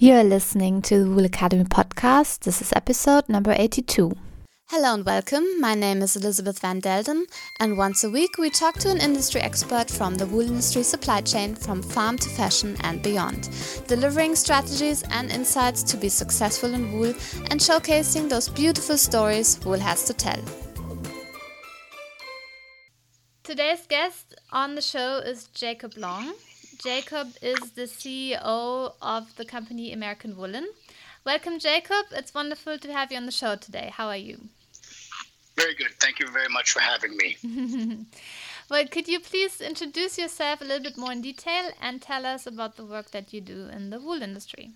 You're listening to the Wool Academy podcast. This is episode number 82. Hello and welcome. My name is Elizabeth Van Delden, and once a week we talk to an industry expert from the wool industry supply chain from farm to fashion and beyond, delivering strategies and insights to be successful in wool and showcasing those beautiful stories wool has to tell. Today's guest on the show is Jacob Long. Jacob is the CEO of the company American Woolen. Welcome, Jacob. It's wonderful to have you on the show today. How are you? Very good. Thank you very much for having me. well, could you please introduce yourself a little bit more in detail and tell us about the work that you do in the wool industry?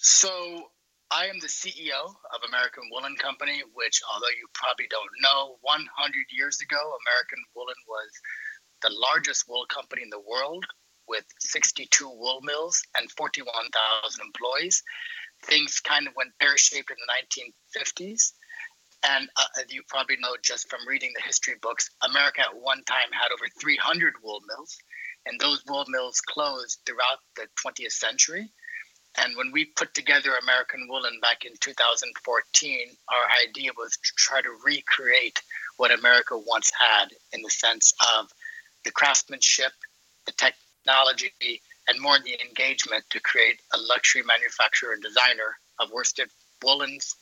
So, I am the CEO of American Woolen Company, which, although you probably don't know, 100 years ago, American Woolen was the largest wool company in the world with 62 wool mills and 41,000 employees. Things kind of went pear shaped in the 1950s. And uh, you probably know just from reading the history books, America at one time had over 300 wool mills, and those wool mills closed throughout the 20th century. And when we put together American Woolen back in 2014, our idea was to try to recreate what America once had in the sense of the craftsmanship, the technology, and more the engagement to create a luxury manufacturer and designer of worsted woolens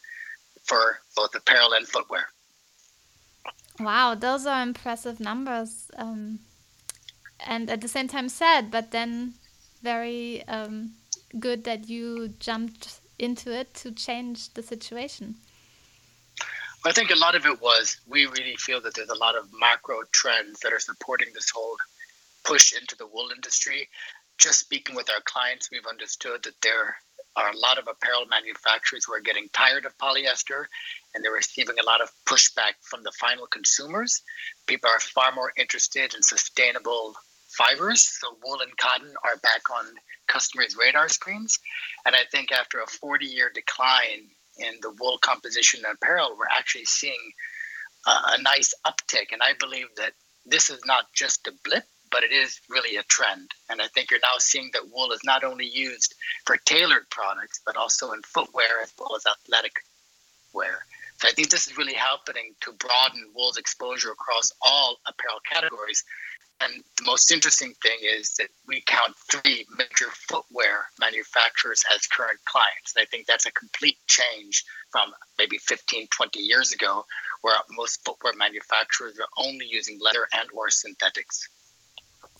for both apparel and footwear. Wow, those are impressive numbers. Um, and at the same time sad, but then very um, good that you jumped into it to change the situation. I think a lot of it was we really feel that there's a lot of macro trends that are supporting this whole push into the wool industry. Just speaking with our clients, we've understood that there are a lot of apparel manufacturers who are getting tired of polyester and they're receiving a lot of pushback from the final consumers. People are far more interested in sustainable fibers. So wool and cotton are back on customers' radar screens. And I think after a 40 year decline in the wool composition and apparel, we're actually seeing a nice uptick. And I believe that this is not just a blip, but it is really a trend. And I think you're now seeing that wool is not only used for tailored products, but also in footwear as well as athletic wear. So I think this is really happening to broaden wool's exposure across all apparel categories and the most interesting thing is that we count three major footwear manufacturers as current clients. And I think that's a complete change from maybe 15, 20 years ago, where most footwear manufacturers are only using leather and or synthetics.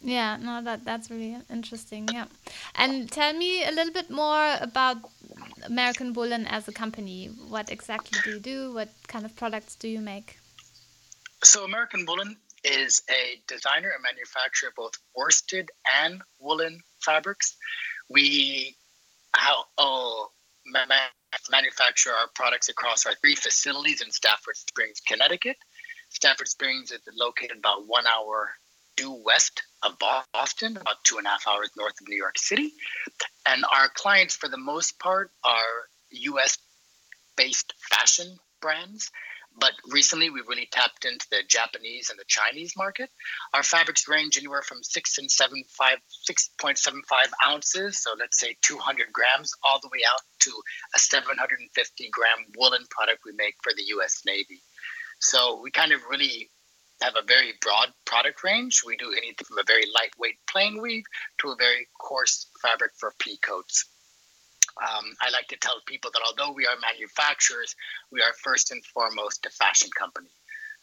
Yeah, no, that that's really interesting. Yeah, and tell me a little bit more about American Woolen as a company. What exactly do you do? What kind of products do you make? So American Woolen is a designer and manufacturer of both worsted and woolen fabrics. We oh, manufacture our products across our three facilities in Stafford Springs, Connecticut. Stafford Springs is located about one hour due west of Boston, about two and a half hours north of New York City. And our clients, for the most part, are US based fashion brands but recently, we've really tapped into the Japanese and the Chinese market. Our fabrics range anywhere from six and seven five, six point seven five ounces, so let's say 200 grams, all the way out to a 750 gram woolen product we make for the U.S. Navy. So we kind of really have a very broad product range. We do anything from a very lightweight plain weave to a very coarse fabric for pea coats. Um, I like to tell people that although we are manufacturers, we are first and foremost a fashion company.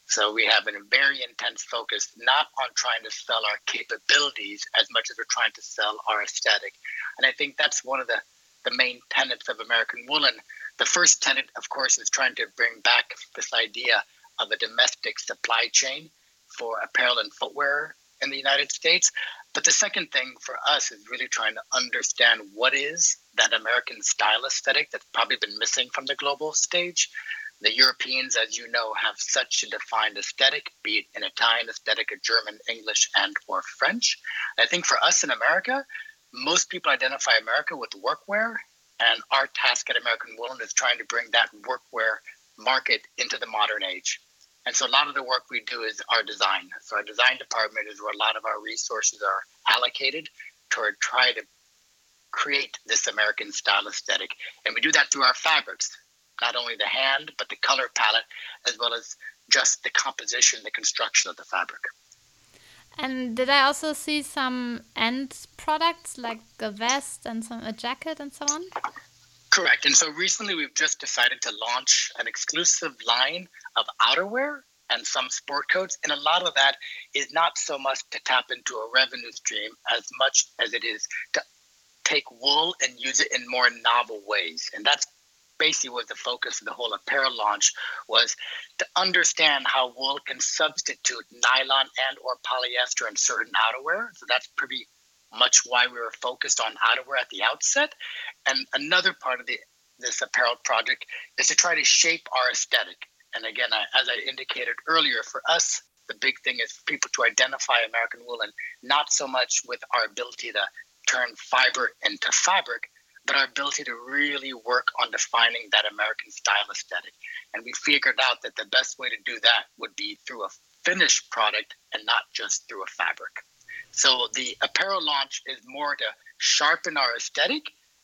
So we have a very intense focus not on trying to sell our capabilities as much as we're trying to sell our aesthetic. And I think that's one of the, the main tenets of American Woolen. The first tenet, of course, is trying to bring back this idea of a domestic supply chain for apparel and footwear in the United States. But the second thing for us is really trying to understand what is that American style aesthetic that's probably been missing from the global stage. The Europeans, as you know, have such a defined aesthetic, be it an Italian aesthetic, a German, English, and or French. I think for us in America, most people identify America with workwear, and our task at American Woolen is trying to bring that workwear market into the modern age. And so a lot of the work we do is our design. So our design department is where a lot of our resources are allocated toward try to create this American style aesthetic. And we do that through our fabrics, not only the hand, but the color palette, as well as just the composition, the construction of the fabric. And did I also see some end products like a vest and some a jacket and so on? Correct. And so recently we've just decided to launch an exclusive line of outerwear and some sport coats. And a lot of that is not so much to tap into a revenue stream as much as it is to take wool and use it in more novel ways. And that's basically was the focus of the whole apparel launch was to understand how wool can substitute nylon and or polyester in certain outerwear. So that's pretty much why we were focused on outerwear at the outset. And another part of the this apparel project is to try to shape our aesthetic. And again, I, as I indicated earlier, for us, the big thing is for people to identify American woolen, not so much with our ability to turn fiber into fabric, but our ability to really work on defining that American style aesthetic. And we figured out that the best way to do that would be through a finished product and not just through a fabric. So the apparel launch is more to sharpen our aesthetic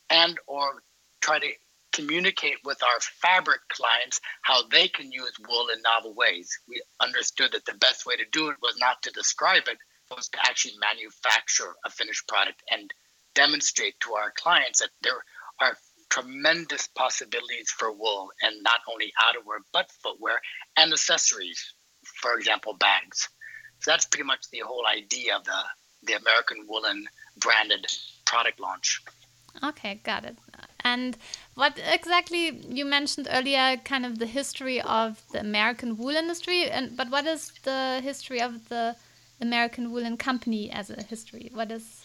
and or try to communicate with our fabric clients how they can use wool in novel ways. We understood that the best way to do it was not to describe it, was to actually manufacture a finished product and demonstrate to our clients that there are tremendous possibilities for wool and not only outerwear but footwear and accessories for example bags so that's pretty much the whole idea of the the american woolen branded product launch okay got it and what exactly you mentioned earlier kind of the history of the american wool industry and but what is the history of the american woolen company as a history what is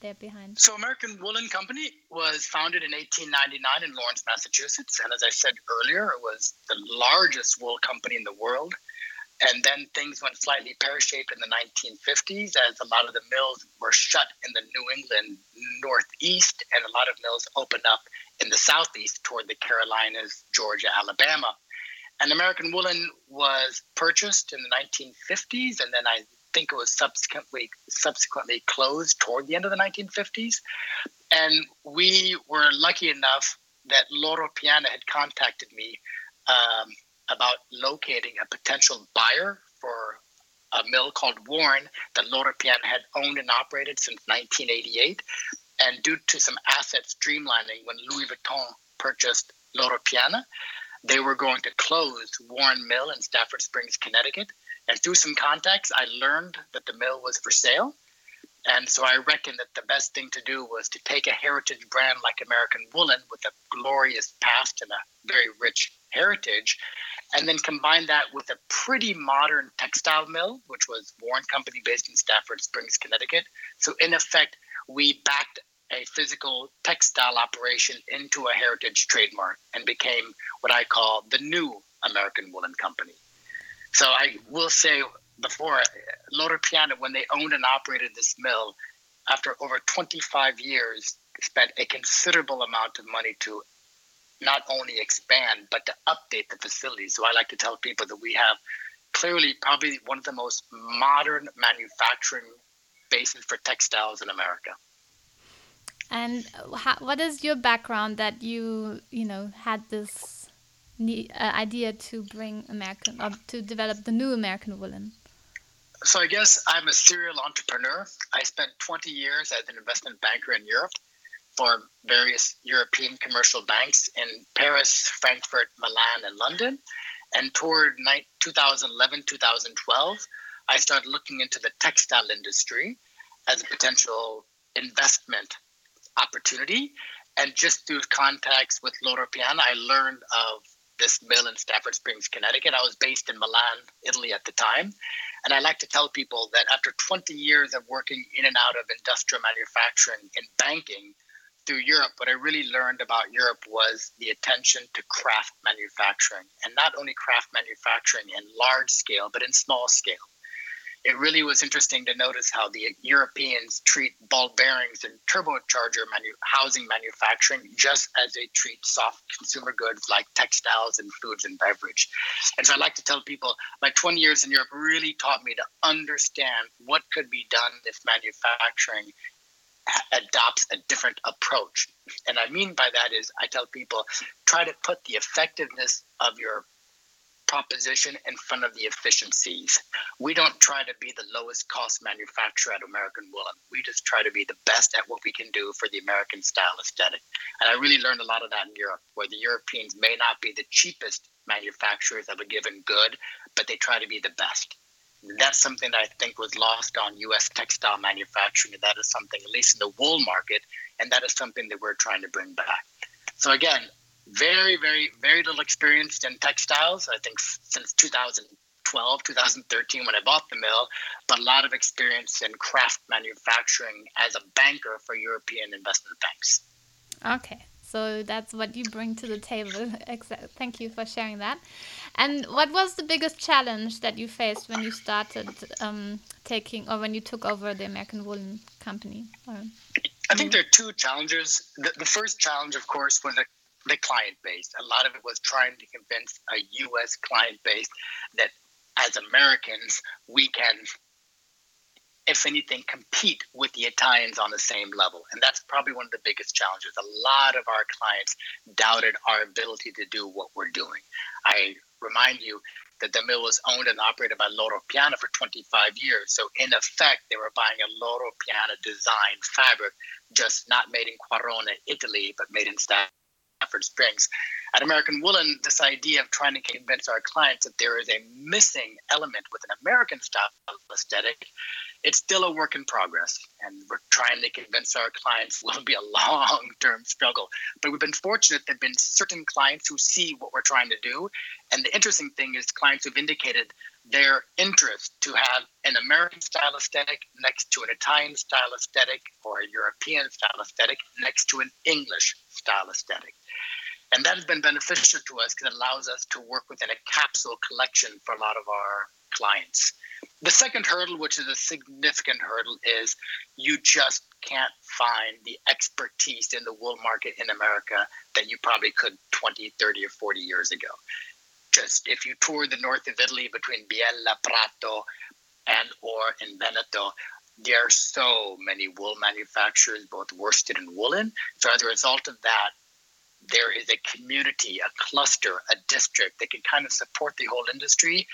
there behind? So, American Woolen Company was founded in 1899 in Lawrence, Massachusetts. And as I said earlier, it was the largest wool company in the world. And then things went slightly pear shaped in the 1950s as a lot of the mills were shut in the New England Northeast, and a lot of mills opened up in the Southeast toward the Carolinas, Georgia, Alabama. And American Woolen was purchased in the 1950s, and then I think it was subsequently subsequently closed toward the end of the 1950s. And we were lucky enough that Loro Piana had contacted me um, about locating a potential buyer for a mill called Warren that Loro Piana had owned and operated since 1988. And due to some asset streamlining, when Louis Vuitton purchased Loro Piana, they were going to close Warren Mill in Stafford Springs, Connecticut. And through some contacts, I learned that the mill was for sale. And so I reckoned that the best thing to do was to take a heritage brand like American Woolen with a glorious past and a very rich heritage, and then combine that with a pretty modern textile mill, which was Warren Company based in Stafford Springs, Connecticut. So, in effect, we backed a physical textile operation into a heritage trademark and became what I call the new American Woolen Company. So I will say before, Loro Piana, when they owned and operated this mill, after over 25 years, spent a considerable amount of money to not only expand, but to update the facility. So I like to tell people that we have clearly probably one of the most modern manufacturing bases for textiles in America. And how, what is your background that you, you know, had this uh, idea to bring American uh, to develop the new American woolen? So I guess I'm a serial entrepreneur. I spent 20 years as an investment banker in Europe for various European commercial banks in Paris, Frankfurt, Milan, and London. And toward 2011, 2012, I started looking into the textile industry as a potential investment opportunity. And just through contacts with Loro Piana, I learned of this mill in Stafford Springs, Connecticut. I was based in Milan, Italy at the time. And I like to tell people that after 20 years of working in and out of industrial manufacturing and banking through Europe, what I really learned about Europe was the attention to craft manufacturing. And not only craft manufacturing in large scale, but in small scale it really was interesting to notice how the Europeans treat ball bearings and turbocharger manu- housing manufacturing just as they treat soft consumer goods like textiles and foods and beverage. And so I like to tell people my 20 years in Europe really taught me to understand what could be done if manufacturing adopts a different approach. And I mean by that is I tell people try to put the effectiveness of your proposition in front of the efficiencies. We don't try to be the lowest cost manufacturer at American Woolen. We just try to be the best at what we can do for the American style aesthetic. And I really learned a lot of that in Europe, where the Europeans may not be the cheapest manufacturers of a given good, but they try to be the best. That's something that I think was lost on U.S. textile manufacturing. That is something, at least in the wool market, and that is something that we're trying to bring back. So again, very, very, very little experience in textiles. I think since 2012, 2013, when I bought the mill, but a lot of experience in craft manufacturing as a banker for European investment banks. Okay, so that's what you bring to the table. Thank you for sharing that. And what was the biggest challenge that you faced when you started um, taking, or when you took over the American Woolen Company? Or, I think there are two challenges. The, the first challenge, of course, was the the client base. A lot of it was trying to convince a U.S. client base that as Americans, we can, if anything, compete with the Italians on the same level. And that's probably one of the biggest challenges. A lot of our clients doubted our ability to do what we're doing. I remind you that the mill was owned and operated by Loro Piana for 25 years. So, in effect, they were buying a Loro Piana design fabric, just not made in Quarona, Italy, but made in Stafford Stafford Springs. At American Woolen, this idea of trying to convince our clients that there is a missing element with an American style aesthetic, it's still a work in progress. And we're trying to convince our clients will be a long term struggle. But we've been fortunate there have been certain clients who see what we're trying to do. And the interesting thing is, clients who've indicated their interest to have an American style aesthetic next to an Italian style aesthetic or a European style aesthetic next to an English style aesthetic. And that has been beneficial to us because it allows us to work within a capsule collection for a lot of our clients. The second hurdle, which is a significant hurdle, is you just can't find the expertise in the wool market in America that you probably could 20, 30, or 40 years ago. Just if you tour the north of Italy between Biella, Prato, and or in Veneto, there are so many wool manufacturers, both worsted and woolen. So as a result of that, there is a community, a cluster, a district that can kind of support the whole industry.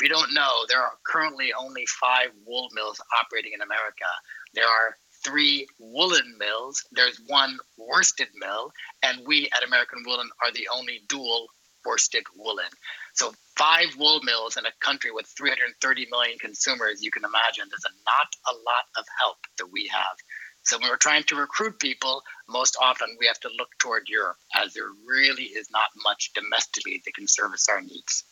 If you don't know, there are currently only five wool mills operating in America. There are three woolen mills, there's one worsted mill, and we at American Woolen are the only dual worsted woolen. So five wool mills in a country with 330 million consumers, you can imagine there's a, not a lot of help that we have. So when we're trying to recruit people, most often we have to look toward Europe as there really is not much domestically that can service our needs.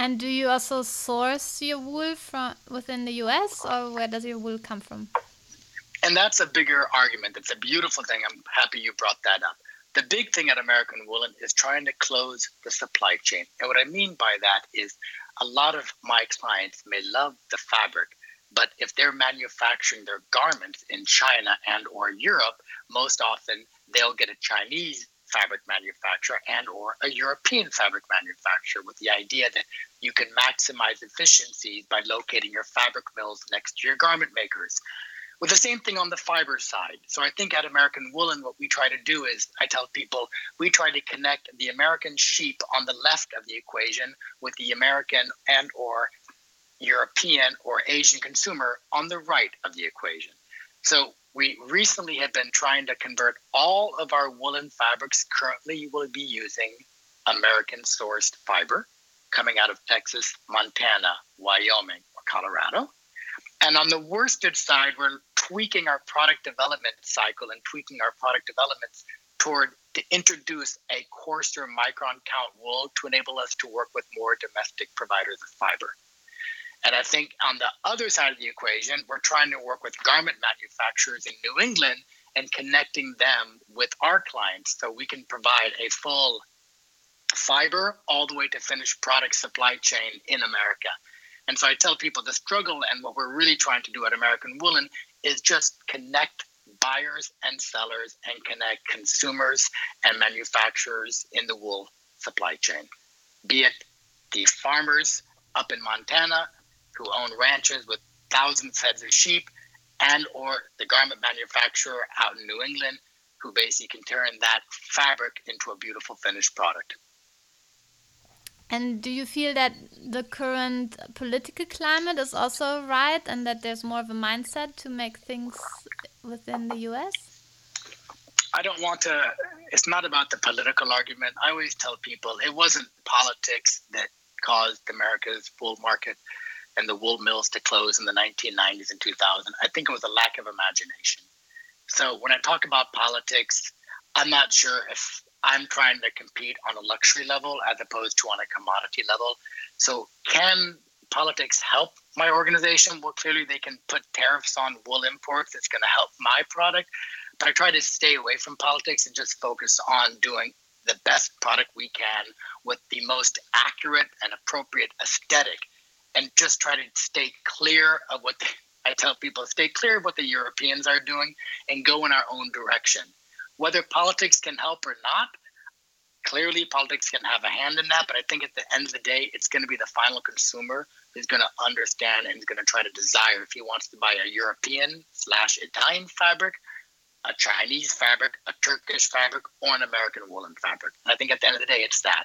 And do you also source your wool from within the US or where does your wool come from? And that's a bigger argument. It's a beautiful thing. I'm happy you brought that up. The big thing at American Woolen is trying to close the supply chain. And what I mean by that is a lot of my clients may love the fabric, but if they're manufacturing their garments in China and or Europe, most often they'll get a Chinese fabric manufacturer and or a European fabric manufacturer with the idea that you can maximize efficiencies by locating your fabric mills next to your garment makers. With the same thing on the fiber side. So I think at American Woolen, what we try to do is I tell people we try to connect the American sheep on the left of the equation with the American and or European or Asian consumer on the right of the equation. So we recently have been trying to convert all of our woolen fabrics currently we will be using American sourced fiber coming out of Texas, Montana, Wyoming, or Colorado. And on the worsted side, we're tweaking our product development cycle and tweaking our product developments toward to introduce a coarser micron count wool to enable us to work with more domestic providers of fiber. And I think on the other side of the equation, we're trying to work with garment manufacturers in New England and connecting them with our clients so we can provide a full fiber all the way to finished product supply chain in America. And so I tell people the struggle and what we're really trying to do at American Woolen is just connect buyers and sellers and connect consumers and manufacturers in the wool supply chain, be it the farmers up in Montana who own ranches with thousands of heads of sheep and or the garment manufacturer out in New England who basically can turn that fabric into a beautiful finished product. And do you feel that the current political climate is also right and that there's more of a mindset to make things within the US? I don't want to, it's not about the political argument. I always tell people it wasn't politics that caused America's wool market and the wool mills to close in the 1990s and 2000. I think it was a lack of imagination. So when I talk about politics, I'm not sure if I'm trying to compete on a luxury level as opposed to on a commodity level. So can politics help my organization? Well, clearly they can put tariffs on wool imports. It's going to help my product. But I try to stay away from politics and just focus on doing the best product we can with the most accurate and appropriate aesthetic and just try to stay clear of what the, I tell people stay clear of what the Europeans are doing and go in our own direction. Whether politics can help or not, clearly politics can have a hand in that, but I think at the end of the day, it's going to be the final consumer who's going to understand and is going to try to desire if he wants to buy a European slash Italian fabric, a Chinese fabric, a Turkish fabric, or an American woolen fabric. I think at the end of the day, it's that.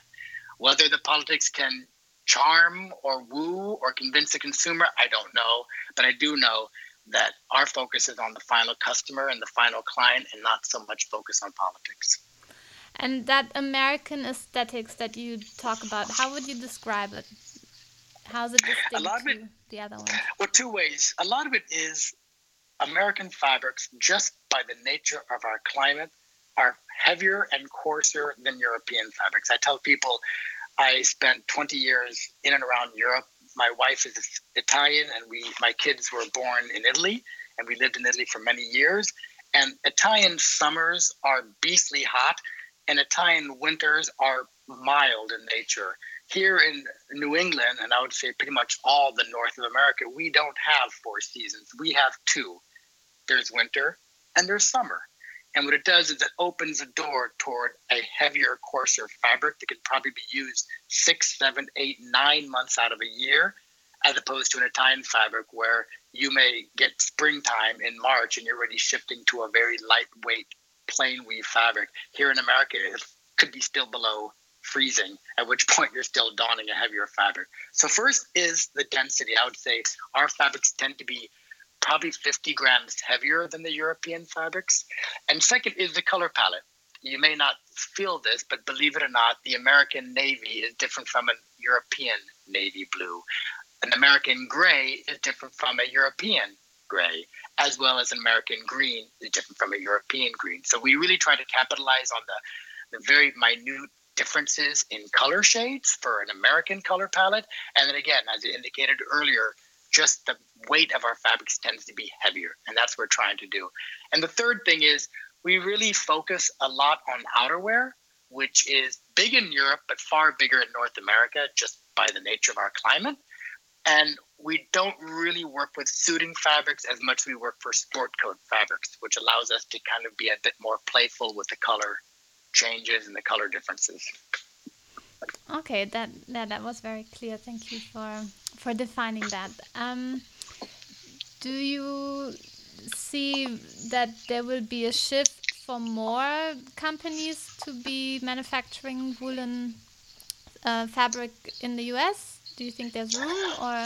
Whether the politics can charm or woo or convince the consumer, I don't know. But I do know that our focus is on the final customer and the final client and not so much focus on politics. And that American aesthetics that you talk about, how would you describe it? How's it distinct a lot of it, the other one? Well, two ways. A lot of it is American fabrics, just by the nature of our climate, are heavier and coarser than European fabrics. I tell people I spent 20 years in and around Europe. My wife is Italian, and we my kids were born in Italy, and we lived in Italy for many years. And Italian summers are beastly hot, and Italian winters are mild in nature. Here in New England, and I would say pretty much all the North of America, we don't have four seasons. We have two. There's winter and there's summer. And what it does is it opens a door toward a heavier, coarser fabric that can probably be used six, seven, eight, nine months out of a year, as opposed to an Italian fabric where you may get springtime in March and you're already shifting to a very lightweight, plain weave fabric. Here in America, it could be still below freezing, at which point you're still donning a heavier fabric. So, first is the density. I would say our fabrics tend to be probably 50 grams heavier than the European fabrics. And second is the color palette. You may not feel this, but believe it or not, the American navy is different from a European navy blue. An American gray is different from a European gray, as well as an American green is different from a European green. So we really try to capitalize on the, the very minute differences in color shades for an American color palette. And then again, as you indicated earlier, just the weight of our fabrics tends to be heavier, and that's what we're trying to do. And the third thing is we really focus a lot on outerwear, which is big in Europe, but far bigger in North America just by the nature of our climate. And we don't really work with suiting fabrics as much as we work for sport coat fabrics, which allows us to kind of be a bit more playful with the color changes and the color differences. Okay, that, that that was very clear. Thank you for for defining that. Um, do you see that there will be a shift for more companies to be manufacturing woolen uh, fabric in the US? Do you think there's room or?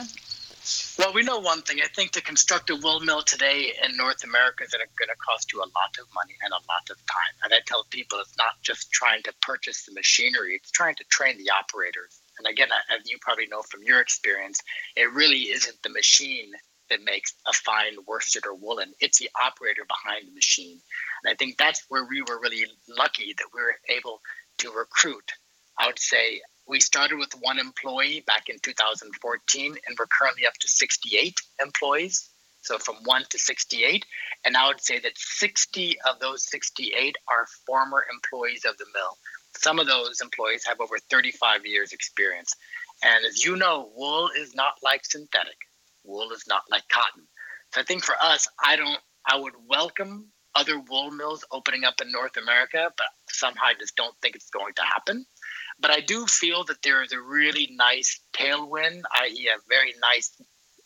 Well, we know one thing. I think to construct a wool mill today in North America is going to cost you a lot of money and a lot of time. And I tell people it's not just trying to purchase the machinery, it's trying to train the operators. And again, as you probably know from your experience, it really isn't the machine that makes a fine worsted or woolen. It's the operator behind the machine. And I think that's where we were really lucky that we were able to recruit. I would say we started with one employee back in 2014, and we're currently up to 68 employees. So from one to 68. And I would say that 60 of those 68 are former employees of the mill. Some of those employees have over 35 years experience. And as you know, wool is not like synthetic. Wool is not like cotton. So I think for us, I don't I would welcome other wool mills opening up in North America, but somehow I just don't think it's going to happen. But I do feel that there is a really nice tailwind, i.e., a very nice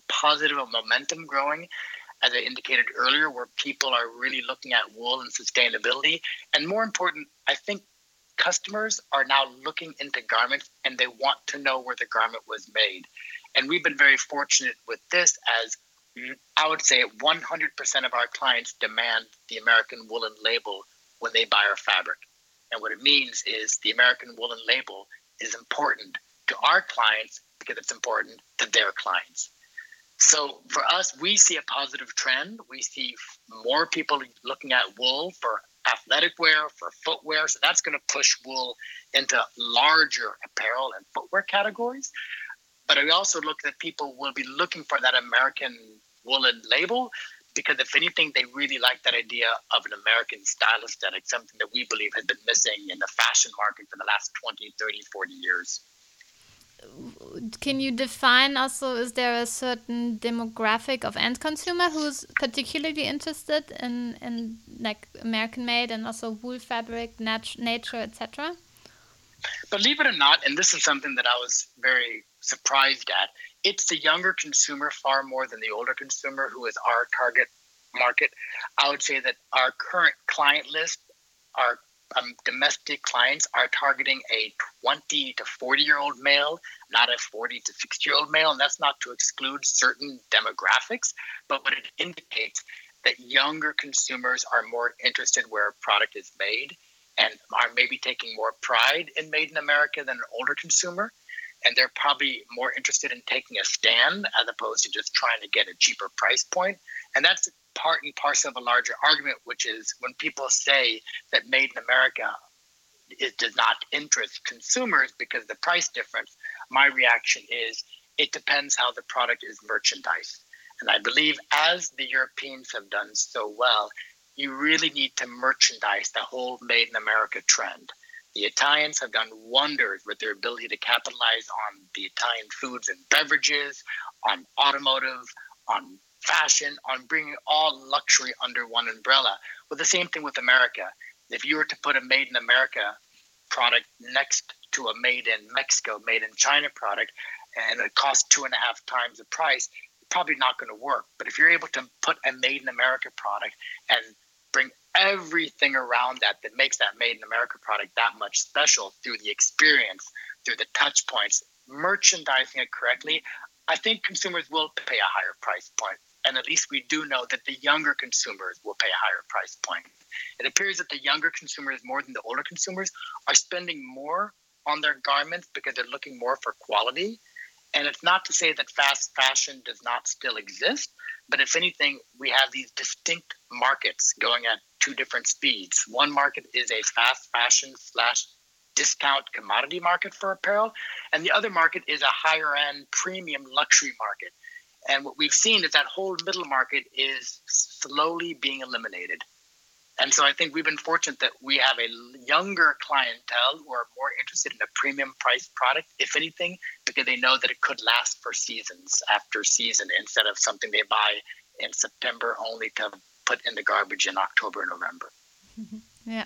positive momentum growing as I indicated earlier, where people are really looking at wool and sustainability. And more important, I think customers are now looking into garments and they want to know where the garment was made. And we've been very fortunate with this as mm, I would say 100% of our clients demand the American woolen label when they buy our fabric. And what it means is the American woolen label is important to our clients because it's important to their clients. So for us, we see a positive trend. We see more people looking at wool for athletic wear, for footwear. So that's going to push wool into larger apparel and footwear categories. But we also look that people will be looking for that American woolen label because if anything, they really like that idea of an American style aesthetic, something that we believe has been missing in the fashion market for the last 20, 30, 40 years can you define also is there a certain demographic of end consumer who's particularly interested in in like american made and also wool fabric nat- nature etc believe it or not and this is something that i was very surprised at it's the younger consumer far more than the older consumer who is our target market. I would say that our current client list our um, domestic clients are targeting a 20 to 40 year old male, not a 40 to 60 year old male. And that's not to exclude certain demographics, but what it indicates that younger consumers are more interested where a product is made and are maybe taking more pride in made in America than an older consumer. And they're probably more interested in taking a stand as opposed to just trying to get a cheaper price point. And that's part and parcel of a larger argument, which is when people say that made in America it does not interest consumers because the price difference, my reaction is it depends how the product is merchandised. And I believe as the Europeans have done so well, you really need to merchandise the whole made in America trend. The Italians have done wonders with their ability to capitalize on the Italian foods and beverages, on automotive, on fashion, on bringing all luxury under one umbrella. Well, the same thing with America. If you were to put a made in America product next to a made in Mexico, made in China product, and it costs two and a half times the price, probably not going to work. But if you're able to put a made in America product and bring everything around that that makes that made in America product that much special through the experience, through the touch points, merchandising it correctly, I think consumers will pay a higher price point and at least we do know that the younger consumers will pay a higher price point. It appears that the younger consumers, more than the older consumers, are spending more on their garments because they're looking more for quality. And it's not to say that fast fashion does not still exist, but if anything, we have these distinct markets going at two different speeds. One market is a fast fashion slash discount commodity market for apparel, and the other market is a higher end premium luxury market. And what we've seen is that whole middle market is slowly being eliminated. And so I think we've been fortunate that we have a younger clientele who are more interested in a premium priced product, if anything, because they know that it could last for seasons after season instead of something they buy in September only to put in the garbage in October and November. Yeah,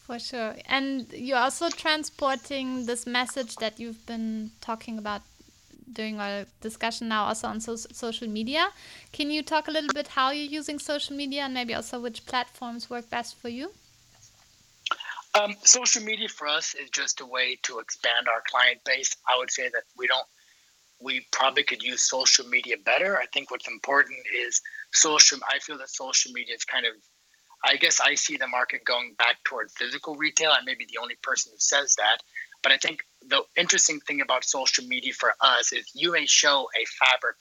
for sure. And you're also transporting this message that you've been talking about during our discussion now also on so social media. Can you talk a little bit how you're using social media and maybe also which platforms work best for you? Um, social media for us is just a way to expand our client base. I would say that we don't, we probably could use social media better. I think what's important is social. I feel that social media is kind of, I guess I see the market going back toward physical retail. I may be the only person who says that. But I think the interesting thing about social media for us is you may show a fabric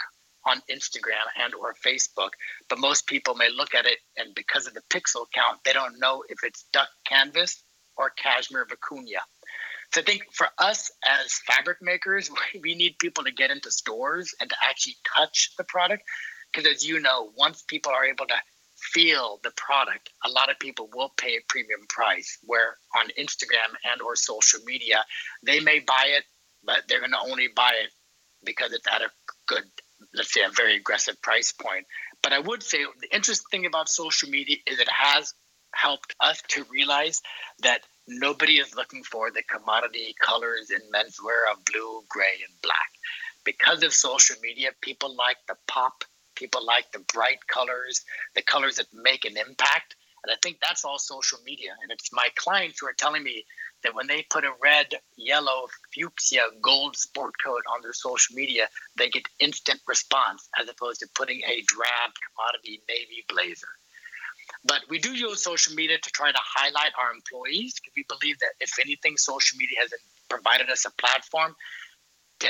on Instagram and or Facebook, but most people may look at it and because of the pixel count, they don't know if it's duck canvas or cashmere vicuña. So I think for us as fabric makers, we need people to get into stores and to actually touch the product. Because as you know, once people are able to feel the product, a lot of people will pay a premium price. Where on Instagram and or social media, they may buy it, but they're going to only buy it because it's at a good, let's say, a very aggressive price point. But I would say the interesting thing about social media is it has helped us to realize that nobody is looking for the commodity colors in menswear of blue, gray, and black. Because of social media, people like the pop People like the bright colors, the colors that make an impact. And I think that's all social media. And it's my clients who are telling me that when they put a red, yellow, fuchsia, gold sport coat on their social media, they get instant response as opposed to putting a drab commodity navy blazer. But we do use social media to try to highlight our employees because we believe that if anything, social media has provided us a platform to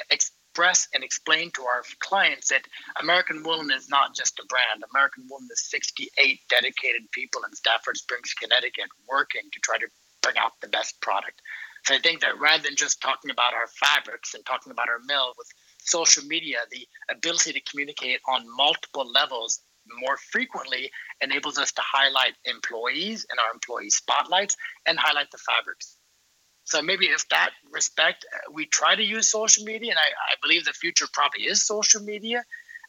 express and explain to our clients that American Woolen is not just a brand. American Woolen is 68 dedicated people in Stafford Springs, Connecticut, working to try to bring out the best product. So I think that rather than just talking about our fabrics and talking about our mill with social media, the ability to communicate on multiple levels more frequently enables us to highlight employees and our employee spotlights and highlight the fabrics. So maybe if that respect, we try to use social media, and I, I believe the future probably is social media,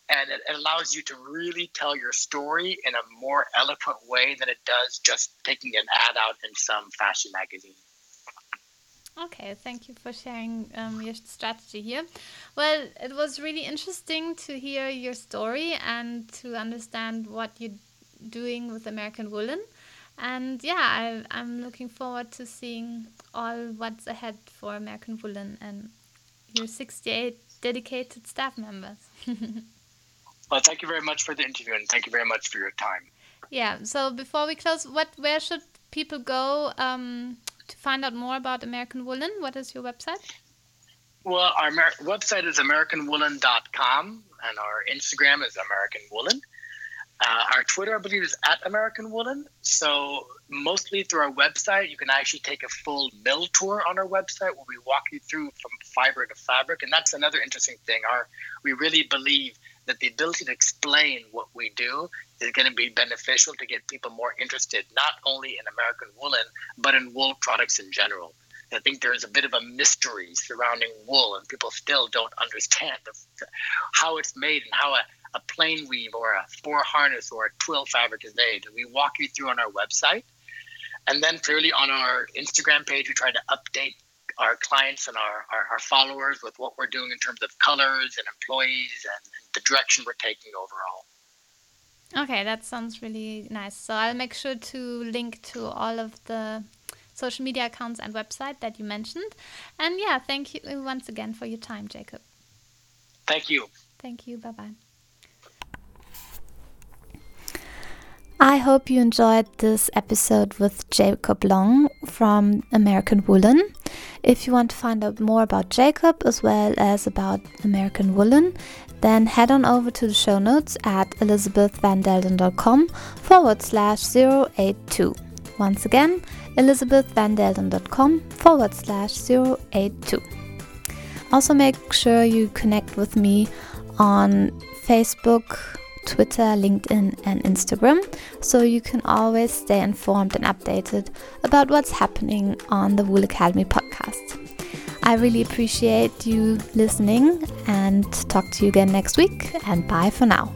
and it, it allows you to really tell your story in a more eloquent way than it does just taking an ad out in some fashion magazine. Okay, thank you for sharing um, your strategy here. Well, it was really interesting to hear your story and to understand what you're doing with American Woolen. And yeah, I, I'm looking forward to seeing all what's ahead for American Woolen and your 68 dedicated staff members. well, thank you very much for the interview and thank you very much for your time. Yeah. So before we close, what where should people go um, to find out more about American Woolen, what is your website? Well, our Amer- website is AmericanWoolen.com, and our Instagram is American Woolen. Uh, our Twitter, I believe, is at American Woolen. So, mostly through our website, you can actually take a full mill tour on our website where we walk you through from fiber to fabric. And that's another interesting thing. Our, we really believe that the ability to explain what we do is going to be beneficial to get people more interested, not only in American woolen, but in wool products in general. I think there's a bit of a mystery surrounding wool, and people still don't understand the, how it's made and how a, a plain weave or a four harness or a twill fabric is made. We walk you through on our website. And then clearly on our Instagram page, we try to update our clients and our, our, our, followers with what we're doing in terms of colors and employees and, and the direction we're taking overall. Okay, that sounds really nice. So I'll make sure to link to all of the social media accounts and website that you mentioned. And yeah, thank you once again for your time, Jacob. Thank you. Thank you. Bye bye. I hope you enjoyed this episode with Jacob Long from American Woolen. If you want to find out more about Jacob as well as about American Woolen, then head on over to the show notes at elizabethvandelden.com forward slash 082. Once again, elizabethvandelden.com forward slash 082. Also, make sure you connect with me on Facebook, Twitter, LinkedIn, and Instagram so you can always stay informed and updated about what's happening on the Wool Academy podcast. I really appreciate you listening and talk to you again next week and bye for now.